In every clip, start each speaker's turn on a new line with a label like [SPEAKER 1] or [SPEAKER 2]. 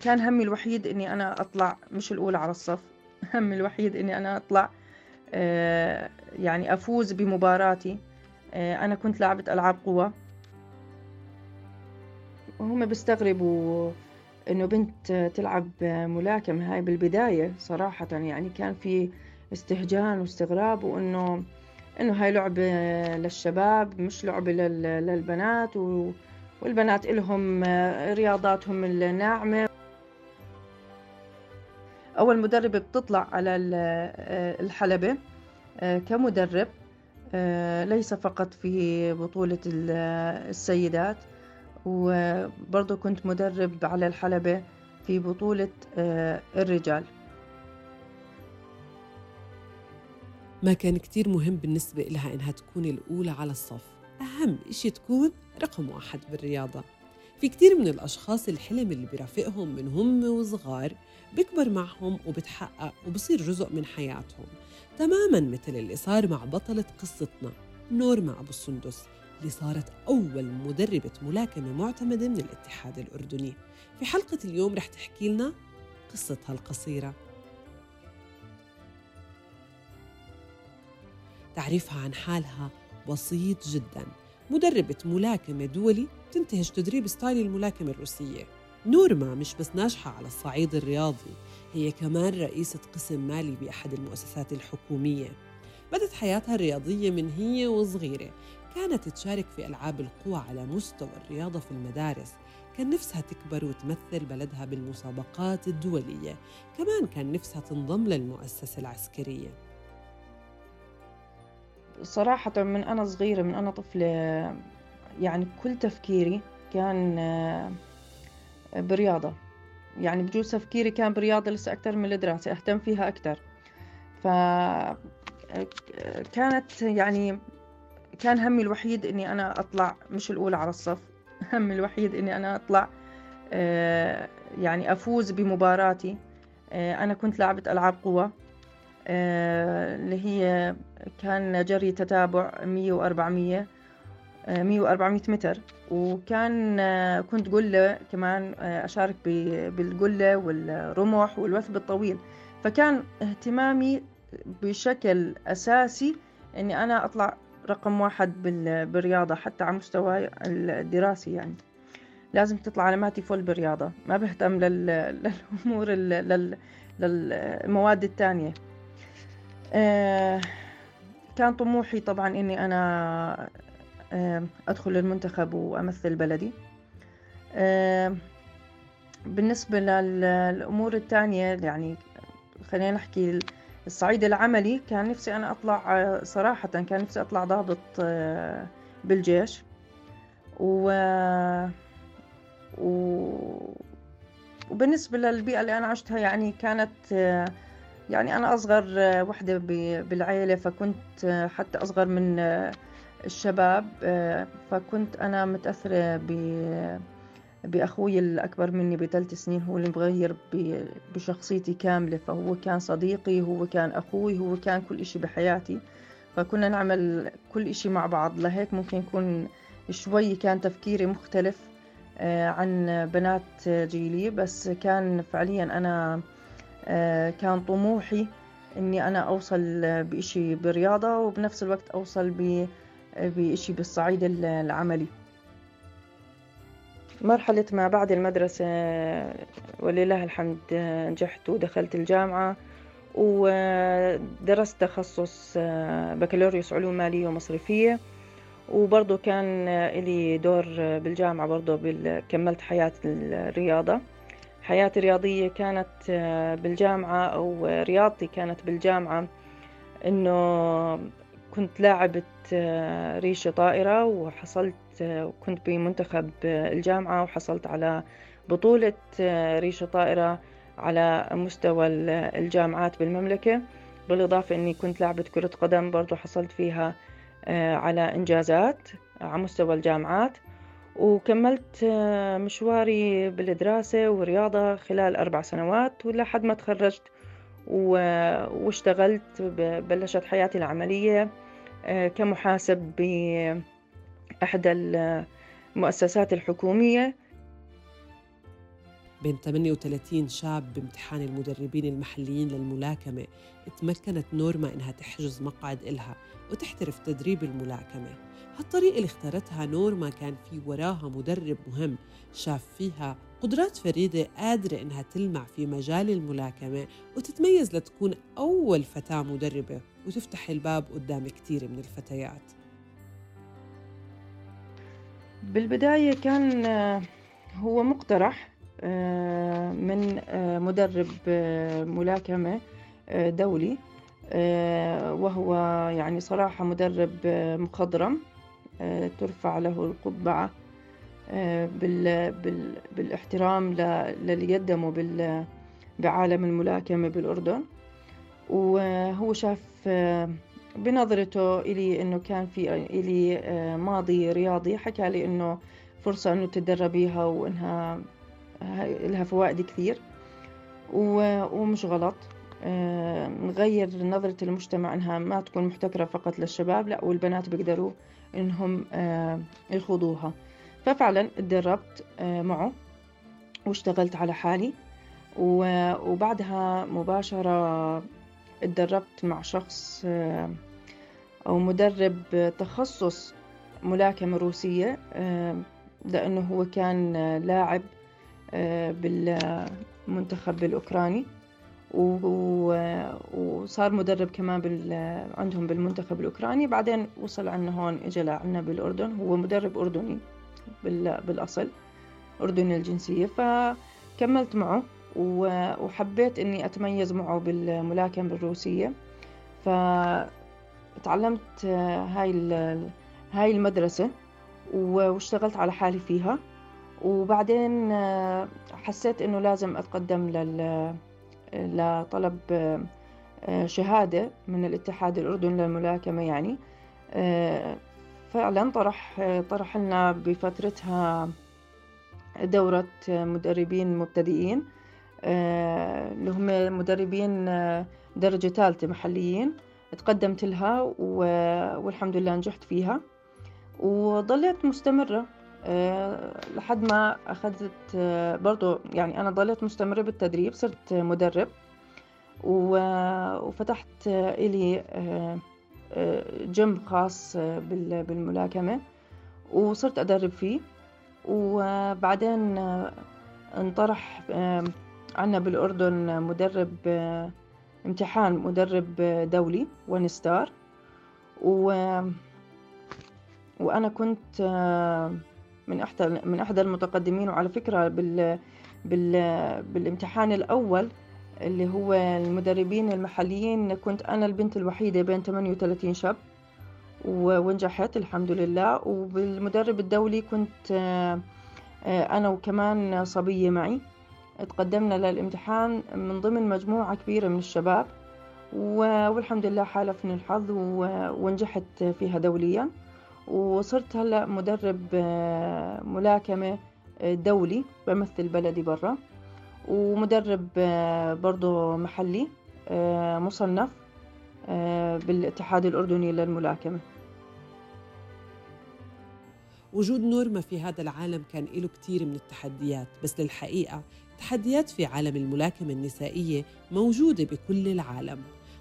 [SPEAKER 1] كان همي الوحيد إني أنا أطلع مش الأولى على الصف. همي الوحيد إني أنا أطلع آه، يعني أفوز بمباراتي. آه، أنا كنت لاعبة ألعاب قوى وهم بيستغربوا إنه بنت تلعب ملاكمة هاي بالبداية صراحة يعني كان في استهجان واستغراب وإنه إنه هاي لعبة للشباب مش لعبة للبنات والبنات إلهم رياضاتهم الناعمة. أول مدربة بتطلع على الحلبة كمدرب ليس فقط في بطولة السيدات وبرضه كنت مدرب على الحلبة في بطولة الرجال.
[SPEAKER 2] ما كان كتير مهم بالنسبة إلها إنها تكون الأولى على الصف. أهم إشي تكون رقم واحد بالرياضة. في كتير من الأشخاص الحلم اللي برافقهم من هم وصغار بكبر معهم وبتحقق وبصير جزء من حياتهم. تماما مثل اللي صار مع بطلة قصتنا نورما أبو السندس اللي صارت أول مدربة ملاكمة معتمدة من الاتحاد الأردني. في حلقة اليوم رح تحكي لنا قصتها القصيرة. تعريفها عن حالها بسيط جدا. مدربة ملاكمة دولي تنتهج تدريب ستايل الملاكمة الروسية. نورما مش بس ناجحة على الصعيد الرياضي هي كمان رئيسة قسم مالي بأحد المؤسسات الحكومية. بدت حياتها الرياضية من هي وصغيرة. كانت تشارك في ألعاب القوى على مستوى الرياضة في المدارس. كان نفسها تكبر وتمثل بلدها بالمسابقات الدولية. كمان كان نفسها تنضم للمؤسسة العسكرية.
[SPEAKER 1] صراحة من أنا صغيرة من أنا طفلة يعني كل تفكيري كان آه، برياضة. يعني بجوز تفكيري كان برياضة لسه أكثر من الدراسة أهتم فيها أكثر. ف كانت يعني كان همي الوحيد إني أنا أطلع مش الأولى على الصف. همي الوحيد إني أنا أطلع آه، يعني أفوز بمباراتي. آه، أنا كنت لاعبة ألعاب قوى اللي هي كان جري تتابع 100 و400 100 و400 متر. وكان آه، كنت قلة كمان آه، أشارك بالقلة والرمح والوثب الطويل. فكان اهتمامي بشكل أساسي أني أنا أطلع رقم واحد بالرياضة حتى على مستوى الدراسي يعني. لازم تطلع علاماتي فل بالرياضة ما بهتم للأمور للمواد الثانية. آه، كان طموحي طبعا إني أنا أدخل المنتخب وأمثل بلدي. بالنسبة للأمور الثانية يعني خلينا نحكي الصعيد العملي كان نفسي أنا أطلع صراحة كان نفسي أطلع ضابط آه، بالجيش. و وبالنسبة للبيئة اللي أنا عشتها يعني كانت آه، يعني أنا أصغر وحدة بالعيلة فكنت حتى أصغر من الشباب فكنت أنا متأثرة بأخوي الأكبر مني بثلاث سنين هو اللي مغير بشخصيتي كاملة فهو كان صديقي هو كان أخوي هو كان كل إشي بحياتي. فكنا نعمل كل إشي مع بعض لهيك ممكن يكون شوي كان تفكيري مختلف عن بنات جيلي بس كان فعليا أنا آه، كان طموحي إني أنا أوصل بإشي برياضة وبنفس الوقت أوصل بإشي بالصعيد العملي. مرحلة ما بعد المدرسة ولله الحمد نجحت ودخلت الجامعة ودرست تخصص بكالوريوس علوم مالية ومصرفية. وبرضه كان لي دور بالجامعة برضه كملت حياة الرياضة. حياتي الرياضية كانت آه، بالجامعة أو رياضتي كانت بالجامعة إنه كنت لاعبة آه، ريشة طائرة وحصلت آه، كنت بمنتخب الجامعة وحصلت على بطولة ريشة طائرة على مستوى الجامعات بالمملكة. بالإضافة أني كنت لاعبة كرة قدم برضو حصلت فيها على إنجازات على مستوى الجامعات. وكملت آه، مشواري بالدراسة والرياضة خلال أربع سنوات ولحد ما تخرجت واشتغلت بلشت حياتي العملية آه، كمحاسب بإحدى المؤسسات الحكومية.
[SPEAKER 2] بين 38 شاب بامتحان المدربين المحليين للملاكمة تمكنت نورما إنها تحجز مقعد إلها وتحترف تدريب الملاكمة. هالطريقة اللي اختارتها نورما كان في وراها مدرب مهم شاف فيها قدرات فريدة قادرة إنها تلمع في مجال الملاكمة وتتميز لتكون أول فتاة مدربة وتفتح الباب قدام كتير من الفتيات.
[SPEAKER 1] بالبداية كان آه، هو مقترح آه، من آه، مدرب ملاكمة دولي وهو يعني صراحة مدرب مخضرم. ترفع له القبعة بال بالاحترام للي قدمه بعالم الملاكمة بالأردن. وهو شاف بنظرته إلي إنه كان في إلي ماضي رياضي حكى لي إنه فرصة إنه تتدربيها وإنها لها فوائد كثير. ومش غلط نغير نظرة المجتمع إنها ما تكون محتكرة فقط للشباب لا والبنات بيقدروا إنهم يخوضوها. ففعلا تدربت معه واشتغلت على حالي. وبعدها مباشرة تدربت مع شخص أو مدرب تخصص ملاكمة روسية لأنه هو كان لاعب بالمنتخب الأوكراني. وصار مدرب كمان بال... عندهم بالمنتخب الأوكراني. بعدين وصل عنا هون إجا لعنا بالأردن. هو مدرب أردني بال... بالأصل أردني الجنسية. فكملت معه وحبيت إني أتميز معه بالملاكمة الروسية فتعلمت هاي هاي المدرسة واشتغلت على حالي فيها. وبعدين حسيت إنه لازم أتقدم لل لطلب شهادة من الاتحاد الأردني للملاكمة يعني. فعلا طرح طرح لنا بفترتها دورة مدربين مبتدئين اللي هم مدربين درجة ثالثة محليين. تقدمت لها والحمد لله نجحت فيها. وظليت مستمرة. لحد ما أخذت برضو يعني أنا ظليت مستمرة بالتدريب صرت مدرب. وفتحت إلي جيم خاص بالملاكمة. وصرت أدرب فيه. وبعدين انطرح عنا بالأردن مدرب امتحان مدرب دولي ون ستار و وأنا كنت من إحدى من إحدى المتقدمين وعلى فكرة بال بال بالامتحان الأول اللي هو المدربين المحليين كنت أنا البنت الوحيدة بين 38 شاب ونجحت الحمد لله. وبالمدرب الدولي كنت أنا وكمان صبية معي. تقدمنا للامتحان من ضمن مجموعة كبيرة من الشباب والحمد لله حالفني الحظ ونجحت فيها دوليا. وصرت هلأ مدرب آه، ملاكمة آه، دولي بمثل بلدي برا. ومدرب آه، برضو محلي مصنف بالاتحاد الأردني للملاكمة.
[SPEAKER 2] وجود نورما في هذا العالم كان له كثير من التحديات بس للحقيقة تحديات في عالم الملاكمة النسائية موجودة بكل العالم.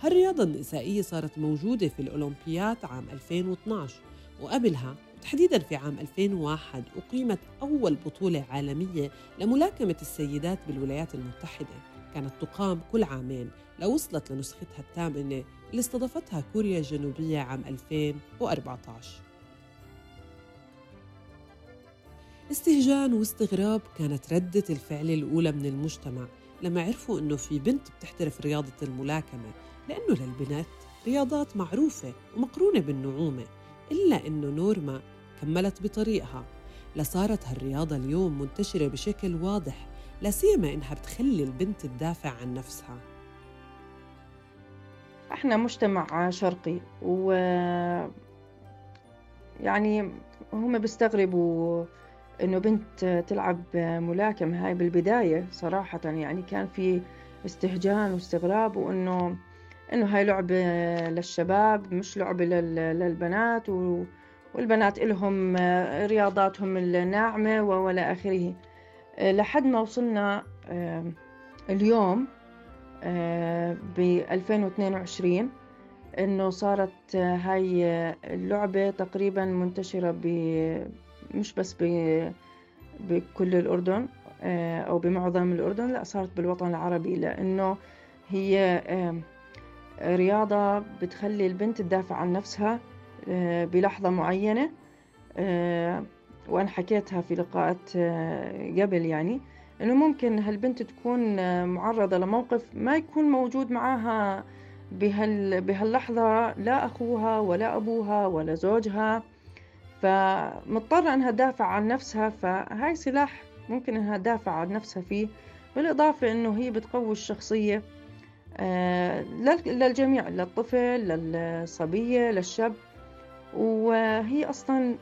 [SPEAKER 2] هالرياضة النسائية صارت موجودة في الأولمبيات عام 2012 وقبلها تحديدا في عام 2001 أقيمت أول بطولة عالمية لملاكمة السيدات بالولايات المتحدة. كانت تقام كل عامين لوصلت لنسختها الثامنة اللي استضافتها كوريا الجنوبية عام 2014 استهجان واستغراب كانت ردة الفعل الأولى من المجتمع. لما عرفوا إنه في بنت بتحترف رياضة الملاكمة لأنه للبنات رياضات معروفة ومقرونة بالنعومة. إلا إنه نورما كملت بطريقها. لصارت هالرياضة اليوم منتشرة بشكل واضح لا سيما إنها بتخلي البنت تدافع عن نفسها.
[SPEAKER 1] إحنا مجتمع شرقي و يعني هم بيستغربوا إنه بنت تلعب ملاكمة هاي بالبداية صراحة يعني كان في استهجان واستغراب وإنه إنه هاي لعبة للشباب مش لعبة للبنات والبنات إلهم رياضاتهم الناعمة ولا آخره. لحد ما وصلنا اليوم ب 2022 إنه صارت هاي اللعبة تقريبا منتشرة ب مش بس ب بكل الأردن أو بمعظم الأردن لا صارت بالوطن العربي لأنه هي رياضة بتخلي البنت تدافع عن نفسها بلحظة معينة وأنا حكيتها في لقاءات قبل يعني إنه ممكن هالبنت تكون معرضة لموقف ما يكون موجود معاها بهال بهاللحظة لا أخوها ولا أبوها ولا زوجها فمضطرة إنها تدافع عن نفسها فهاي سلاح ممكن إنها تدافع عن نفسها فيه بالإضافة إنه هي بتقوي الشخصية. آه، للجميع للطفل للصبية للشاب. وهي أصلا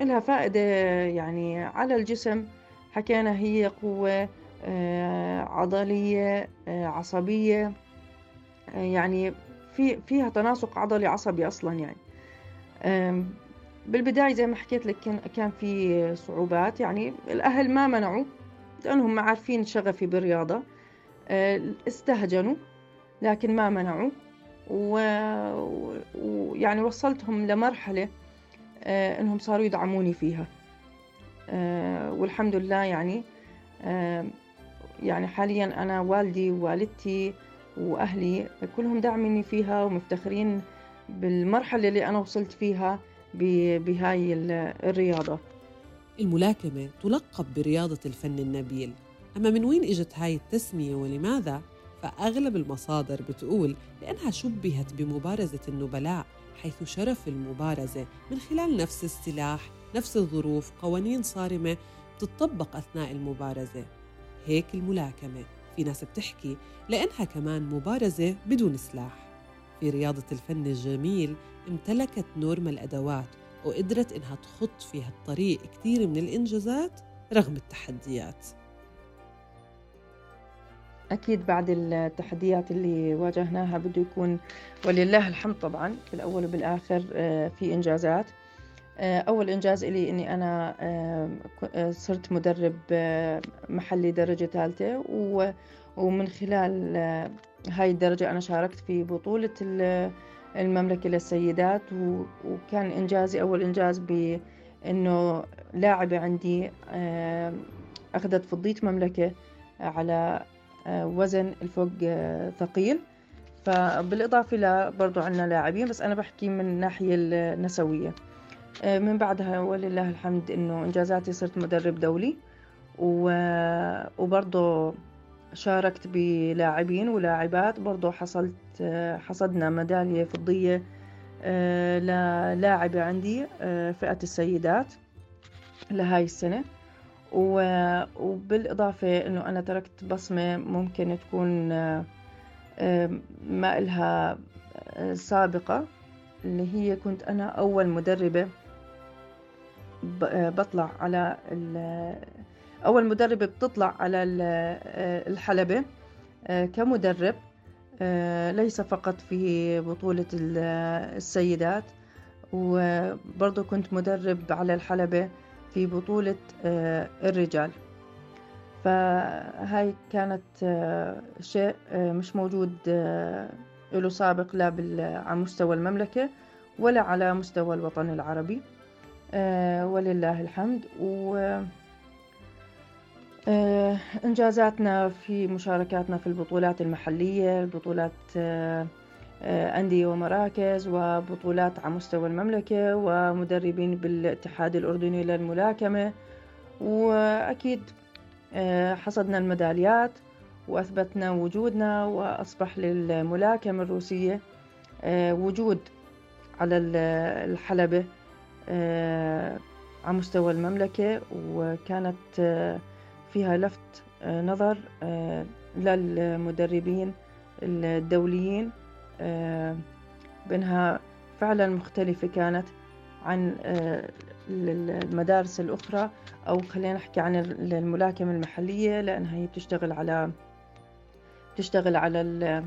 [SPEAKER 1] لها فائدة يعني على الجسم. حكينا هي قوة آه، عضلية آه، عصبية. يعني في فيها تناسق عضلي عصبي أصلا يعني. بالبداية زي ما حكيت لك كان في صعوبات. يعني الأهل ما منعوا لأنهم عارفين شغفي بالرياضة. استهجنوا. لكن ما منعوا. ويعني وصلتهم لمرحلة آه، إنهم صاروا يدعموني فيها. آه، والحمد لله يعني آه، يعني حاليا أنا والدي ووالدتي وأهلي كلهم داعميني فيها ومفتخرين بالمرحلة اللي أنا وصلت فيها بهاي الرياضة.
[SPEAKER 2] الملاكمة تلقب برياضة الفن النبيل. أما من وين إجت هاي التسمية ولماذا؟ فأغلب المصادر بتقول لأنها شبهت بمبارزة النبلاء حيث شرف المبارزة من خلال نفس السلاح نفس الظروف قوانين صارمة بتطبق أثناء المبارزة. هيك الملاكمة. في ناس بتحكي لأنها كمان مبارزة بدون سلاح. في رياضة الفن الجميل امتلكت نورما الأدوات وقدرت إنها تخط في هالطريق كثير من الإنجازات رغم التحديات.
[SPEAKER 1] أكيد بعد التحديات اللي واجهناها بده يكون ولله الحمد طبعا في الأول وبالآخر آه، في إنجازات. آه، أول إنجاز إلي إني أنا آه، صرت مدرب محلي درجة ثالثة ومن خلال هاي الدرجة أنا شاركت في بطولة المملكة للسيدات وكان إنجازي أول إنجاز بأنه لاعبة عندي أخذت فضية مملكة على وزن الفوق آه، ثقيل. فبالإضافة ل برضو عنا لاعبين بس أنا بحكي من الناحية النسوية. آه، من بعدها ولله الحمد إنه إنجازاتي صرت مدرب دولي وبرضو شاركت بلاعبين ولاعبات. برضو حصلت حصدنا ميدالية فضية للاعبة عندي فئة السيدات لهاي السنة. وبالإضافة أنه أنا تركت بصمة ممكن تكون آه، ما إلها آه، سابقة اللي هي كنت أنا أول مدربة آه، بطلع على أول مدربة بتطلع على الحلبة كمدرب ليس فقط في بطولة السيدات وبرضو كنت مدرب على الحلبة في بطولة آه، الرجال. فهاي كانت آه، شيء آه، مش موجود له سابق لا على مستوى المملكة ولا على مستوى الوطن العربي. ولله الحمد. و إنجازاتنا في مشاركاتنا في البطولات المحلية البطولات أندية ومراكز وبطولات على مستوى المملكة ومدربين بالاتحاد الأردني للملاكمة. وأكيد آه، حصدنا الميداليات وأثبتنا وجودنا وأصبح للملاكمة الروسية آه، وجود على الحلبة على مستوى المملكة. وكانت فيها لفت نظر للمدربين الدوليين. آه، بأنها فعلا مختلفة كانت عن آه، المدارس الأخرى أو خلينا نحكي عن الملاكمة المحلية لأنها هي بتشتغل على بتشتغل على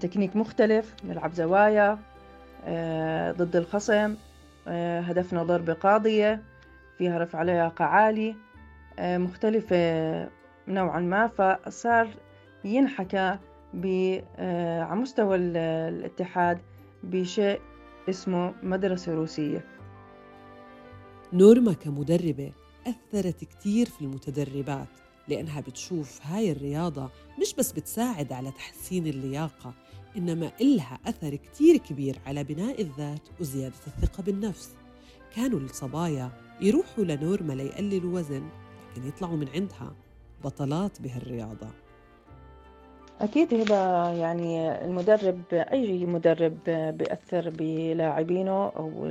[SPEAKER 1] تكنيك مختلف نلعب زوايا آه، ضد الخصم هدفنا ضربة قاضية فيها رفع لياقة عالي مختلفة نوعا ما فصار ينحكى على مستوى الاتحاد بشيء اسمه مدرسة روسية.
[SPEAKER 2] نورما كمدربة أثرت كتير في المتدربات لأنها بتشوف هاي الرياضة مش بس بتساعد على تحسين اللياقة إنما إلها أثر كتير كبير على بناء الذات وزيادة الثقة بالنفس. كانوا الصبايا يروحوا لنورما ليقللوا وزن لكن يطلعوا من عندها بطلات بهالرياضة.
[SPEAKER 1] أكيد هبة يعني المدرب أي مدرب بيأثر بلاعبينه أو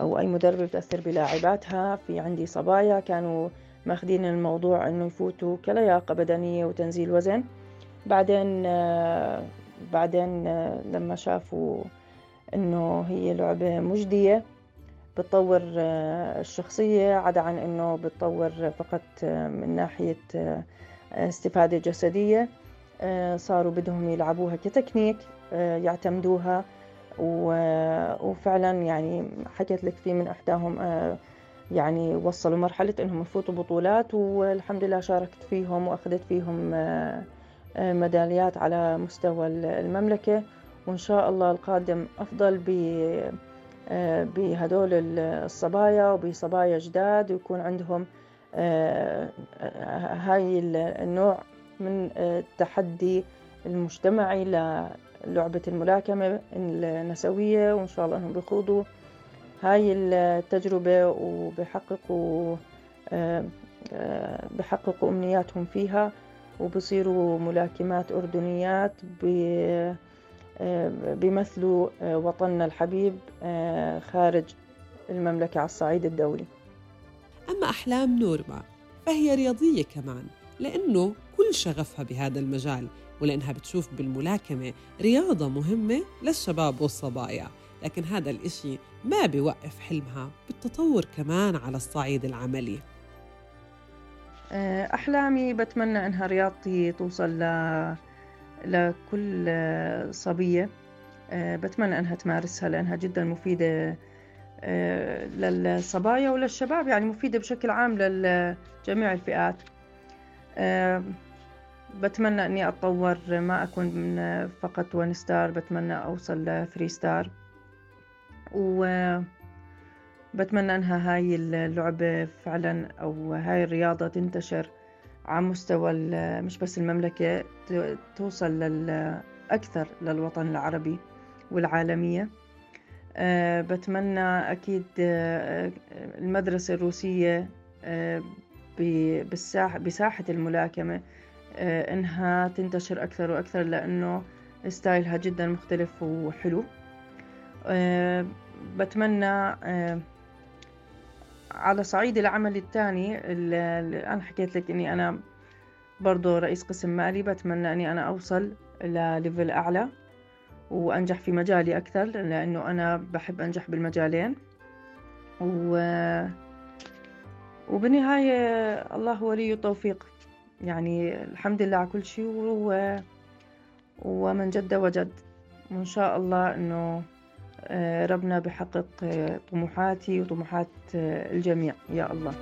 [SPEAKER 1] أو أي مدرب بتأثر بلاعباتها. في عندي صبايا كانوا ماخذين الموضوع إنه يفوتوا كلياقة بدنية وتنزيل وزن. بعدين بعدين لما شافوا إنه هي لعبة مجدية بتطور الشخصية. عدا عن إنه بتطور فقط من ناحية استفادة جسدية. صاروا بدهم يلعبوها كتكنيك يعتمدوها وفعلا يعني حكيت لك في من إحداهم يعني وصلوا مرحلة إنهم يفوتوا بطولات والحمد لله شاركت فيهم وأخذت فيهم ميداليات على مستوى المملكة. وإن شاء الله القادم أفضل بهدول الصبايا وبصبايا جداد ويكون عندهم هاي النوع من التحدي المجتمعي للعبة الملاكمة النسوية وإن شاء الله أنهم بيخوضوا هاي التجربة وبيحققوا بحققوا أمنياتهم فيها وبصيروا ملاكمات أردنيات بيمثلوا وطننا الحبيب خارج المملكة على الصعيد الدولي.
[SPEAKER 2] أما أحلام نورما فهي رياضية كمان. لأنه كل شغفها بهذا المجال ولأنها بتشوف بالملاكمة رياضة مهمة للشباب والصبايا. لكن هذا الإشي ما بيوقف حلمها بالتطور كمان على الصعيد العملي.
[SPEAKER 1] آه، أحلامي بتمنى إنها رياضتي توصل ل... لكل صبية. آه، بتمنى إنها تمارسها لأنها جدا مفيدة آه، للصبايا وللشباب يعني مفيدة بشكل عام لجميع الفئات. بتمنى إني أتطور ما أكون من فقط ون ستار بتمنى أوصل لثري ستار وبتمنى إنها هاي اللعبة فعلا أو هاي الرياضة تنتشر على مستوى مش بس المملكة توصل أكثر للوطن العربي والعالمية. أه بتمنى أكيد المدرسة الروسية بساحة الملاكمة. آه، إنها تنتشر أكثر وأكثر لأنه ستايلها جدا مختلف وحلو. آه، بتمنى آه، على صعيد العمل الثاني أنا حكيت لك إني أنا برضو رئيس قسم مالي بتمنى إني أنا أوصل لليفل أعلى وأنجح في مجالي أكثر لأنه أنا بحب أنجح بالمجالين. و وبالنهاية الله ولي التوفيق. يعني الحمد لله على كل شيء و... ومن جد وجد. وإن شاء الله إنه آه، ربنا بحقق آه، طموحاتي وطموحات آه، الجميع. يا الله.